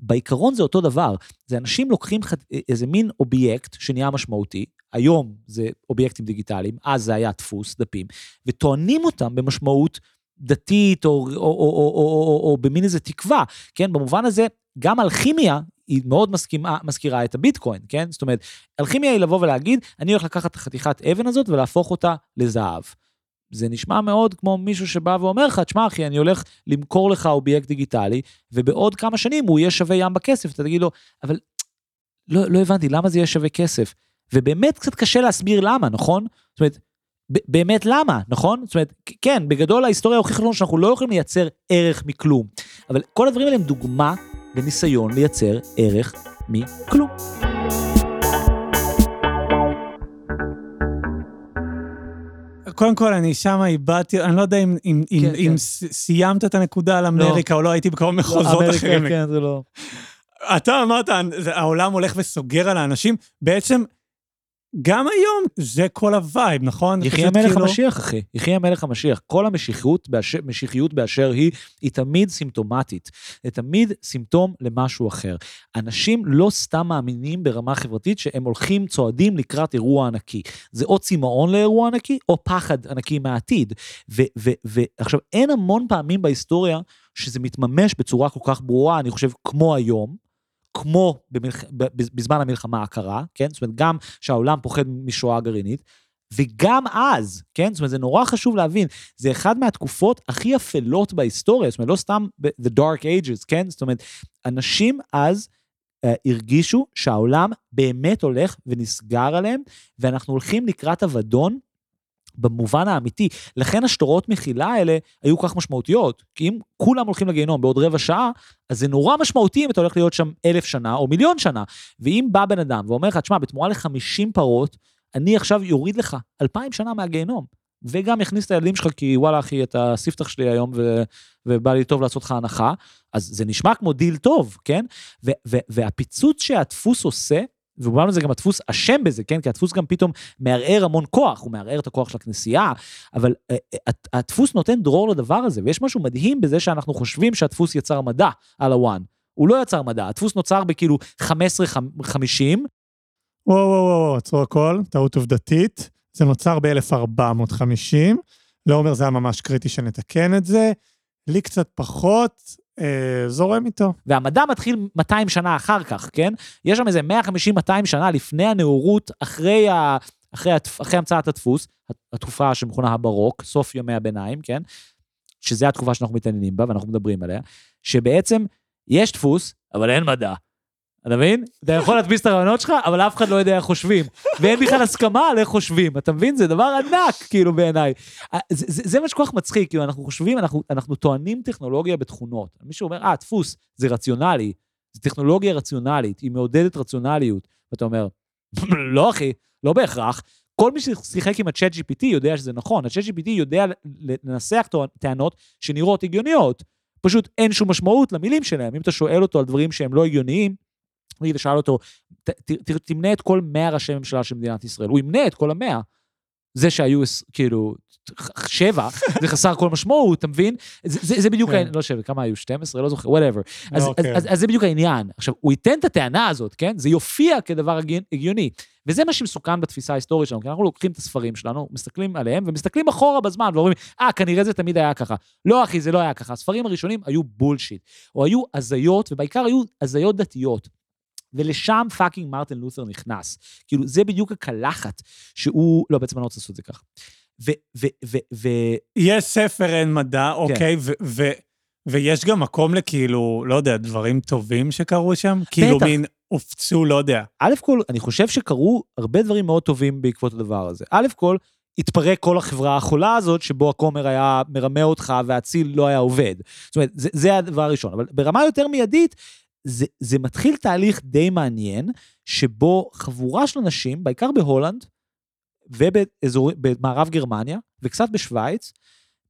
בעיקרון זה אותו דבר. זה אנשים לוקחים איזה מין אובייקט שנהיה משמעותי, היום זה אובייקטים דיגיטליים, אז זה היה דפוס, דפים, וטוענים אותם במשמעות דתית או, או, או, או, או, או, או במין איזה תקווה, כן? במובן הזה, גם אלכימיה היא מאוד מסכימה, מזכירה את הביטקוין, כן? זאת אומרת, אלכימיה היא לבוא ולהגיד, אני הולך לקחת את החתיכת אבן הזאת ולהפוך אותה לזהב. זה נשמע מאוד כמו מישהו שבא ואומר לך, תשמע אחי, אני הולך למכור לך אובייקט דיגיטלי, ובעוד כמה שנים הוא יהיה שווה ים בכסף, אתה תגיד לו, אבל לא, לא הבנתי, למה זה יהיה שווה כסף? ובאמת קצת קשה להסביר למה, נכון? זאת אומרת, באמת למה, נכון? זאת אומרת, כן, בגדול ההיסטוריה הוכיחה לנו שאנחנו לא יכולים לייצר ערך מכלום, אבל כל הדברים האלה הם דוגמה לניסיון לייצר ערך מכלום. קודם כל, אני שם איבדתי, אני לא יודע אם, אם, כן, אם, כן. אם סיימת את הנקודה על לא. אמריקה לא. או לא, הייתי בכל מיני מחוזות לא, אחרים. אמריקה, כן, זה לא. אתה אמרת, העולם הולך וסוגר על האנשים, בעצם גם היום זה כל ה vibe, נכון? יחי המלך כאילו... המשיח, אחי. יחי המלך המשיח. כל המשיחיות באשר, משיחיות באשר היא, היא תמיד סימפטומטית. זה תמיד סימפטום למשהו אחר. אנשים לא סתם מאמינים ברמה חברתית שהם הולכים, צועדים לקראת אירוע ענקי. זה או צמאון לאירוע ענקי, או פחד ענקי מהעתיד. ועכשיו, אין המון פעמים בהיסטוריה שזה מתממש בצורה כל כך ברורה, אני חושב, כמו היום. כמו במלח... בזמן המלחמה הקרה, כן? זאת אומרת, גם שהעולם פוחד משואה גרעינית, וגם אז, כן? זאת אומרת, זה נורא חשוב להבין, זה אחד מהתקופות הכי אפלות בהיסטוריה, זאת אומרת, לא סתם the dark ages, כן? זאת אומרת, אנשים אז uh, הרגישו שהעולם באמת הולך ונסגר עליהם, ואנחנו הולכים לקראת אבדון במובן האמיתי. לכן השטרות מחילה האלה היו כך משמעותיות, כי אם כולם הולכים לגיהנום בעוד רבע שעה, אז זה נורא משמעותי אם אתה הולך להיות שם אלף שנה או מיליון שנה. ואם בא בן אדם ואומר לך, תשמע, בתמורה לחמישים פרות, אני עכשיו יוריד לך אלפיים שנה מהגיהנום. וגם יכניס את הילדים שלך, כי וואלה אחי, אתה הספתח שלי היום ו... ובא לי טוב לעשות לך הנחה, אז זה נשמע כמו דיל טוב, כן? ו... ו... והפיצוץ שהדפוס עושה, ובמובן הזה גם הדפוס אשם בזה, כן? כי הדפוס גם פתאום מערער המון כוח, הוא מערער את הכוח של הכנסייה, אבל uh, הדפוס נותן דרור לדבר הזה, ויש משהו מדהים בזה שאנחנו חושבים שהדפוס יצר מדע על הוואן. הוא לא יצר מדע, הדפוס נוצר בכאילו 15-50. וואו, וואו, וואו, עצרו הכל, טעות עובדתית. זה נוצר ב-1450. לא אומר זה היה ממש קריטי שנתקן את זה. לי קצת פחות, זורם איתו. והמדע מתחיל 200 שנה אחר כך, כן? יש שם איזה 150-200 שנה לפני הנאורות, אחרי, ה... אחרי, התפ... אחרי המצאת הדפוס, התקופה שמכונה הברוק, סוף ימי הביניים, כן? שזה התקופה שאנחנו מתעניינים בה ואנחנו מדברים עליה, שבעצם יש דפוס, אבל אין מדע. אתה מבין? אתה יכול להדפיס את הרעיונות שלך, אבל אף אחד לא יודע איך חושבים. ואין בכלל הסכמה על איך חושבים, אתה מבין? זה דבר ענק, כאילו, בעיניי. אה, זה, מה שכל מצחיק, כאילו, אנחנו חושבים, אנחנו, אנחנו טוענים טכנולוגיה בתכונות. מישהו אומר, אה, דפוס, זה רציונלי, זה טכנולוגיה רציונלית, היא מעודדת רציונליות. ואתה אומר, לא, אחי, לא בהכרח. כל מי ששיחק עם ה-chat GPT יודע שזה נכון, ה-chat GPT יודע לנסח טענות שנראות הגיוניות. פשוט אין שום משמעות למילים שלהם. אם אתה שואל אותו על דברים שהם לא הגיוניים, נגיד, שאל אותו, ת, ת, ת, תמנה את כל 100 ראשי ממשלה של מדינת ישראל. הוא ימנה את כל המאה. זה שהיו, כאילו, שבע, זה חסר כל משמעות, אתה מבין? זה, זה, זה בדיוק, כן. לא שבע, כמה היו? 12? לא זוכר, whatever. אז, אז, אז, אז זה בדיוק העניין. עכשיו, הוא ייתן את הטענה הזאת, כן? זה יופיע כדבר הגיוני. וזה מה שמסוכן בתפיסה ההיסטורית שלנו, כי אנחנו לוקחים את הספרים שלנו, מסתכלים עליהם, ומסתכלים אחורה בזמן, ואומרים, אה, אה, כנראה זה תמיד היה ככה. לא, אחי, זה לא היה ככה. הספרים הראשונים היו bullshit, או היו הזיות, ובעיקר היו הזיות דתיות. ולשם fucking מרטין לותר נכנס. כאילו, זה בדיוק הקלחת שהוא, לא, בעצם אני לא רוצה לעשות את זה ככה. ו... ו... ו... ו... יש ספר אין מדע, כן. אוקיי, ו... ו... ויש גם מקום לכאילו, לא יודע, דברים טובים שקרו שם? בטח. כאילו מין הופצו, לא יודע. א' כל, אני חושב שקרו הרבה דברים מאוד טובים בעקבות הדבר הזה. א' כל, התפרק כל החברה החולה הזאת, שבו הכומר היה מרמה אותך והציל לא היה עובד. זאת אומרת, זה, זה הדבר הראשון. אבל ברמה יותר מיידית, זה, זה מתחיל תהליך די מעניין, שבו חבורה של אנשים, בעיקר בהולנד, ובמערב גרמניה, וקצת בשוויץ,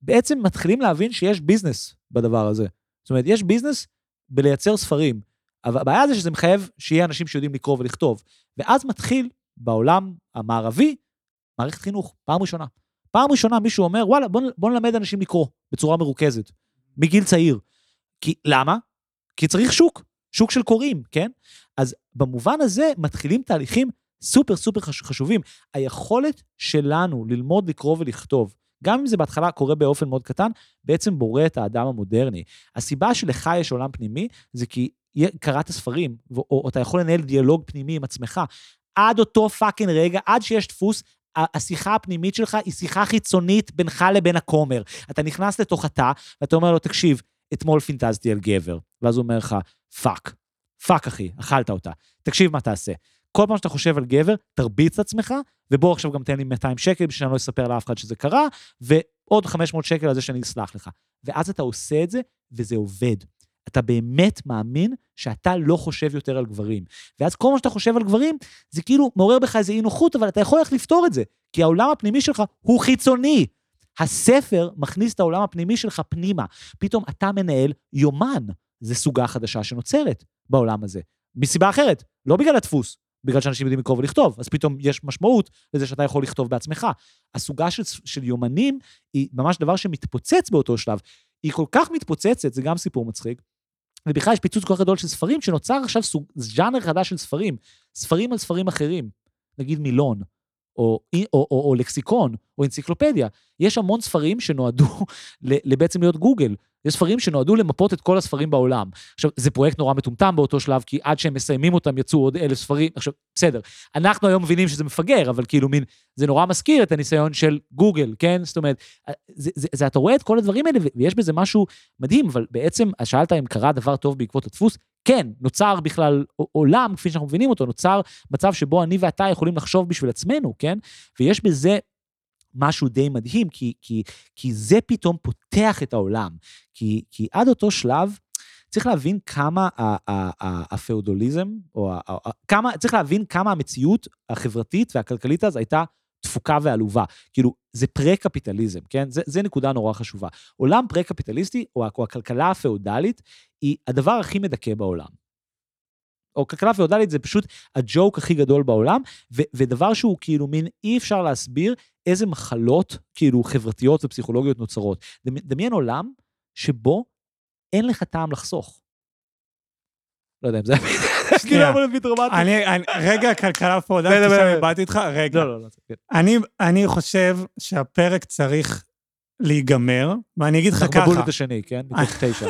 בעצם מתחילים להבין שיש ביזנס בדבר הזה. זאת אומרת, יש ביזנס בלייצר ספרים, אבל הבעיה זה שזה מחייב שיהיה אנשים שיודעים לקרוא ולכתוב. ואז מתחיל בעולם המערבי מערכת חינוך, פעם ראשונה. פעם ראשונה מישהו אומר, וואלה, בוא, בוא נלמד אנשים לקרוא בצורה מרוכזת, מגיל צעיר. כי, למה? כי צריך שוק. שוק של קוראים, כן? אז במובן הזה מתחילים תהליכים סופר סופר חשובים. היכולת שלנו ללמוד לקרוא ולכתוב, גם אם זה בהתחלה קורה באופן מאוד קטן, בעצם בורא את האדם המודרני. הסיבה שלך יש עולם פנימי, זה כי קראת ספרים, או, או אתה יכול לנהל דיאלוג פנימי עם עצמך. עד אותו fucking רגע, עד שיש דפוס, השיחה הפנימית שלך היא שיחה חיצונית בינך לבין הכומר. אתה נכנס לתוך התא, ואתה אומר לו, תקשיב, אתמול פינטזתי על גבר. ואז הוא אומר לך, fuck. Fuck, אחי, אכלת אותה. תקשיב מה תעשה. כל פעם שאתה חושב על גבר, תרביץ את עצמך, ובוא עכשיו גם תן לי 200 שקל בשביל שאני לא אספר לאף אחד שזה קרה, ועוד 500 שקל על זה שאני אסלח לך. ואז אתה עושה את זה, וזה עובד. אתה באמת מאמין שאתה לא חושב יותר על גברים. ואז כל מה שאתה חושב על גברים, זה כאילו מעורר בך איזו אי נוחות, אבל אתה יכול איך לפתור את זה, כי העולם הפנימי שלך הוא חיצוני. הספר מכניס את העולם הפנימי שלך פנימה. פתאום אתה מנהל יומן. זה סוגה חדשה שנוצרת בעולם הזה. מסיבה אחרת, לא בגלל הדפוס, בגלל שאנשים יודעים לקרוא ולכתוב, אז פתאום יש משמעות לזה שאתה יכול לכתוב בעצמך. הסוגה של, של יומנים היא ממש דבר שמתפוצץ באותו שלב. היא כל כך מתפוצצת, זה גם סיפור מצחיק, ובכלל יש פיצוץ כל כך גדול של ספרים, שנוצר עכשיו סוג, ז'אנר חדש של ספרים. ספרים על ספרים אחרים, נגיד מילון, או, או, או, או, לקסיקון, או אנציקלופדיה. יש המון ספרים שנועדו <laughs> בעצם להיות גוגל. יש ספרים שנועדו למפות את כל הספרים בעולם. עכשיו, זה פרויקט נורא מטומטם באותו שלב, כי עד שהם מסיימים אותם יצאו עוד אלף ספרים. עכשיו, בסדר, אנחנו היום מבינים שזה מפגר, אבל כאילו מין, זה נורא מזכיר את הניסיון של גוגל, כן? זאת אומרת, זה, זה, זה, אתה רואה את כל הדברים האלה, ויש בזה משהו מדהים, אבל בעצם, שאלת אם קרה דבר טוב בעקבות הדפוס, כן, נוצר בכלל עולם, כפי שאנחנו מבינים אותו, נוצר מצב שבו אני ואתה יכולים לחשוב בשביל עצמנו, כן? ויש בזה משהו די מדהים, כי, כי, כי זה פתאום פותח את העולם. כי, כי עד אותו שלב, צריך להבין כמה הפאודוליזם, או כמה, צריך להבין כמה המציאות החברתית והכלכלית אז הייתה תפוקה ועלובה. כאילו, זה פרה-קפיטליזם, כן? זה, זה נקודה נורא חשובה. עולם פרה-קפיטליסטי, או, או הכלכלה הפאודלית, היא הדבר הכי מדכא בעולם. או כלכלה פאודלית זה פשוט הג'וק הכי גדול בעולם, ו- ודבר שהוא כאילו מין אי אפשר להסביר איזה מחלות כאילו חברתיות ופסיכולוגיות נוצרות. דמיין עולם שבו אין לך טעם לחסוך. לא יודע אם זה <laughs> כאילו אמור להיות דרמטי. רגע, כלכלה פאודלית, עכשיו איבדתי איתך, רגע. לא, לא, לא. כן. אני חושב שהפרק צריך להיגמר, ואני אגיד לך ככה. אנחנו בבולט השני, כן? <laughs> מתוך תשע.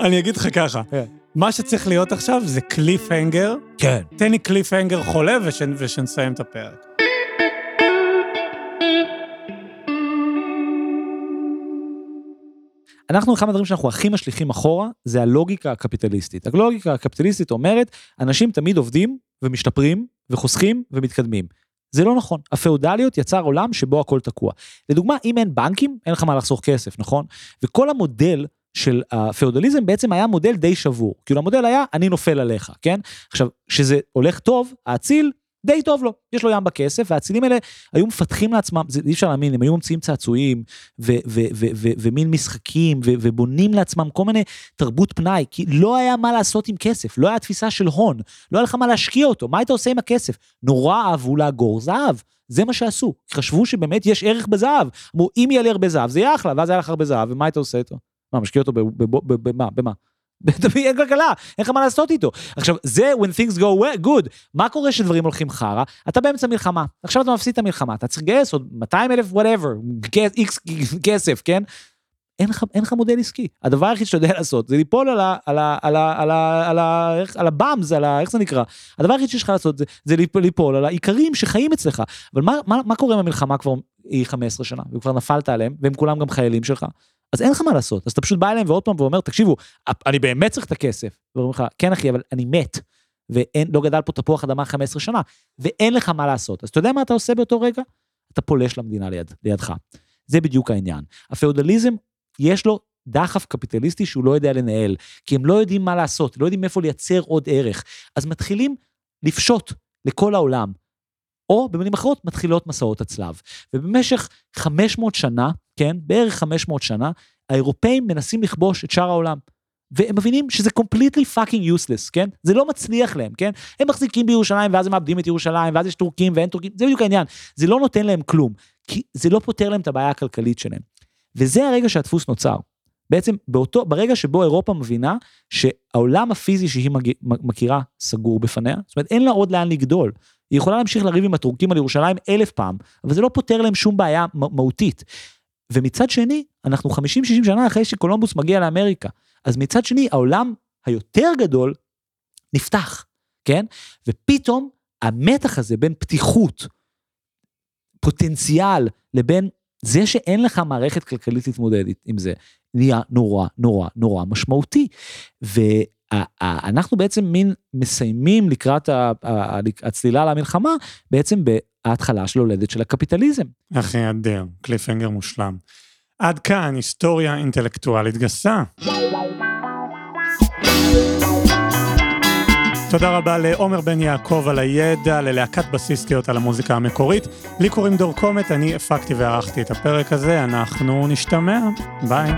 אני אגיד לך ככה, כן. מה שצריך להיות עכשיו זה קליף הנגר. כן. תן לי קליף הנגר חולה ושנסיים את הפרק. אנחנו, אחד מהדברים שאנחנו הכי משליכים אחורה, זה הלוגיקה הקפיטליסטית. הלוגיקה הקפיטליסטית אומרת, אנשים תמיד עובדים ומשתפרים וחוסכים ומתקדמים. זה לא נכון. הפאודליות יצר עולם שבו הכל תקוע. לדוגמה, אם אין בנקים, אין לך מה לחסוך כסף, נכון? וכל המודל של הפאודליזם בעצם היה מודל די שבור. כאילו המודל היה, אני נופל עליך, כן? עכשיו, כשזה הולך טוב, האציל די טוב לו, יש לו ים בכסף, והאצילים האלה היו מפתחים לעצמם, זה אי אפשר להאמין, הם היו ממציאים צעצועים, ומין משחקים, ובונים לעצמם כל מיני תרבות פנאי, כי לא היה מה לעשות עם כסף, לא היה תפיסה של הון, לא היה לך מה להשקיע אותו, מה היית עושה עם הכסף? נורא אהבו לאגור זהב. זה מה שעשו, חשבו שבאמת יש ערך בזהב. אמרו, אם יהיה לי הרבה זהב, זה יהיה אחלה, ואז היה לך הרבה זהב, ומה היית עושה איתו? מה, משקיע אותו במה? במה? אין כלכלה, אין לך מה לעשות איתו. עכשיו, זה when things go good. מה קורה כשדברים הולכים חרא? אתה באמצע מלחמה, עכשיו אתה מפסיד את המלחמה, אתה צריך לגייס עוד 200 אלף whatever, איקס כסף, כן? אין לך, אין לך מודל עסקי. הדבר היחיד שאתה יודע לעשות זה ליפול על ה... על ה... על ה... על ה... על ה... על הבאמס, על ה... איך זה נקרא? הדבר היחיד שיש לך לעשות זה, זה ליפול על העיקרים שחיים אצלך. אבל מה, מה, מה קורה אם המלחמה כבר היא 15 שנה, וכבר נפלת עליהם, והם כולם גם חיילים שלך? אז אין לך מה לעשות, אז אתה פשוט בא אליהם ועוד פעם ואומר, תקשיבו, אני באמת צריך את הכסף. ואומרים לך, כן אחי, אבל אני מת, ואין, לא גדל פה תפוח אדמה 15 שנה, ואין לך מה לעשות. אז אתה יודע מה אתה עושה באותו רגע? אתה פולש למדינה ליד, לידך. זה בדיוק העניין. הפאודליזם, יש לו דחף קפיטליסטי שהוא לא יודע לנהל, כי הם לא יודעים מה לעשות, לא יודעים איפה לייצר עוד ערך. אז מתחילים לפשוט לכל העולם, או במילים אחרות, מתחילות מסעות הצלב. ובמשך 500 שנה, כן, בערך 500 שנה, האירופאים מנסים לכבוש את שאר העולם. והם מבינים שזה completely fucking useless, כן? זה לא מצליח להם, כן? הם מחזיקים בירושלים ואז הם מאבדים את ירושלים ואז יש טורקים ואין טורקים, זה בדיוק העניין. זה לא נותן להם כלום, כי זה לא פותר להם את הבעיה הכלכלית שלהם. וזה הרגע שהדפוס נוצר. בעצם באותו, ברגע שבו אירופה מבינה שהעולם הפיזי שהיא. מכירה סגור בפניה, זאת אומרת אין לה עוד לאן לגדול. היא יכולה להמשיך לריב עם הטורקים על ירושלים אלף פעם, אבל זה לא פותר להם שום בעיה מהותית. ומצד שני, אנחנו 50-60 שנה אחרי שקולומבוס מגיע לאמריקה, אז מצד שני, העולם היותר גדול נפתח, כן? ופתאום המתח הזה בין פתיחות, פוטנציאל, לבין זה שאין לך מערכת כלכלית להתמודד עם זה, נהיה נורא נורא נורא משמעותי. ואנחנו בעצם מין מסיימים לקראת הצלילה למלחמה, בעצם ההתחלה של הולדת של הקפיטליזם. אחי אדיר, קליפנגר מושלם. עד כאן היסטוריה אינטלקטואלית גסה. תודה רבה לעומר בן יעקב על הידע, ללהקת בסיסטיות על המוזיקה המקורית. לי קוראים דור קומט, אני הפקתי וערכתי את הפרק הזה, אנחנו נשתמע, ביי.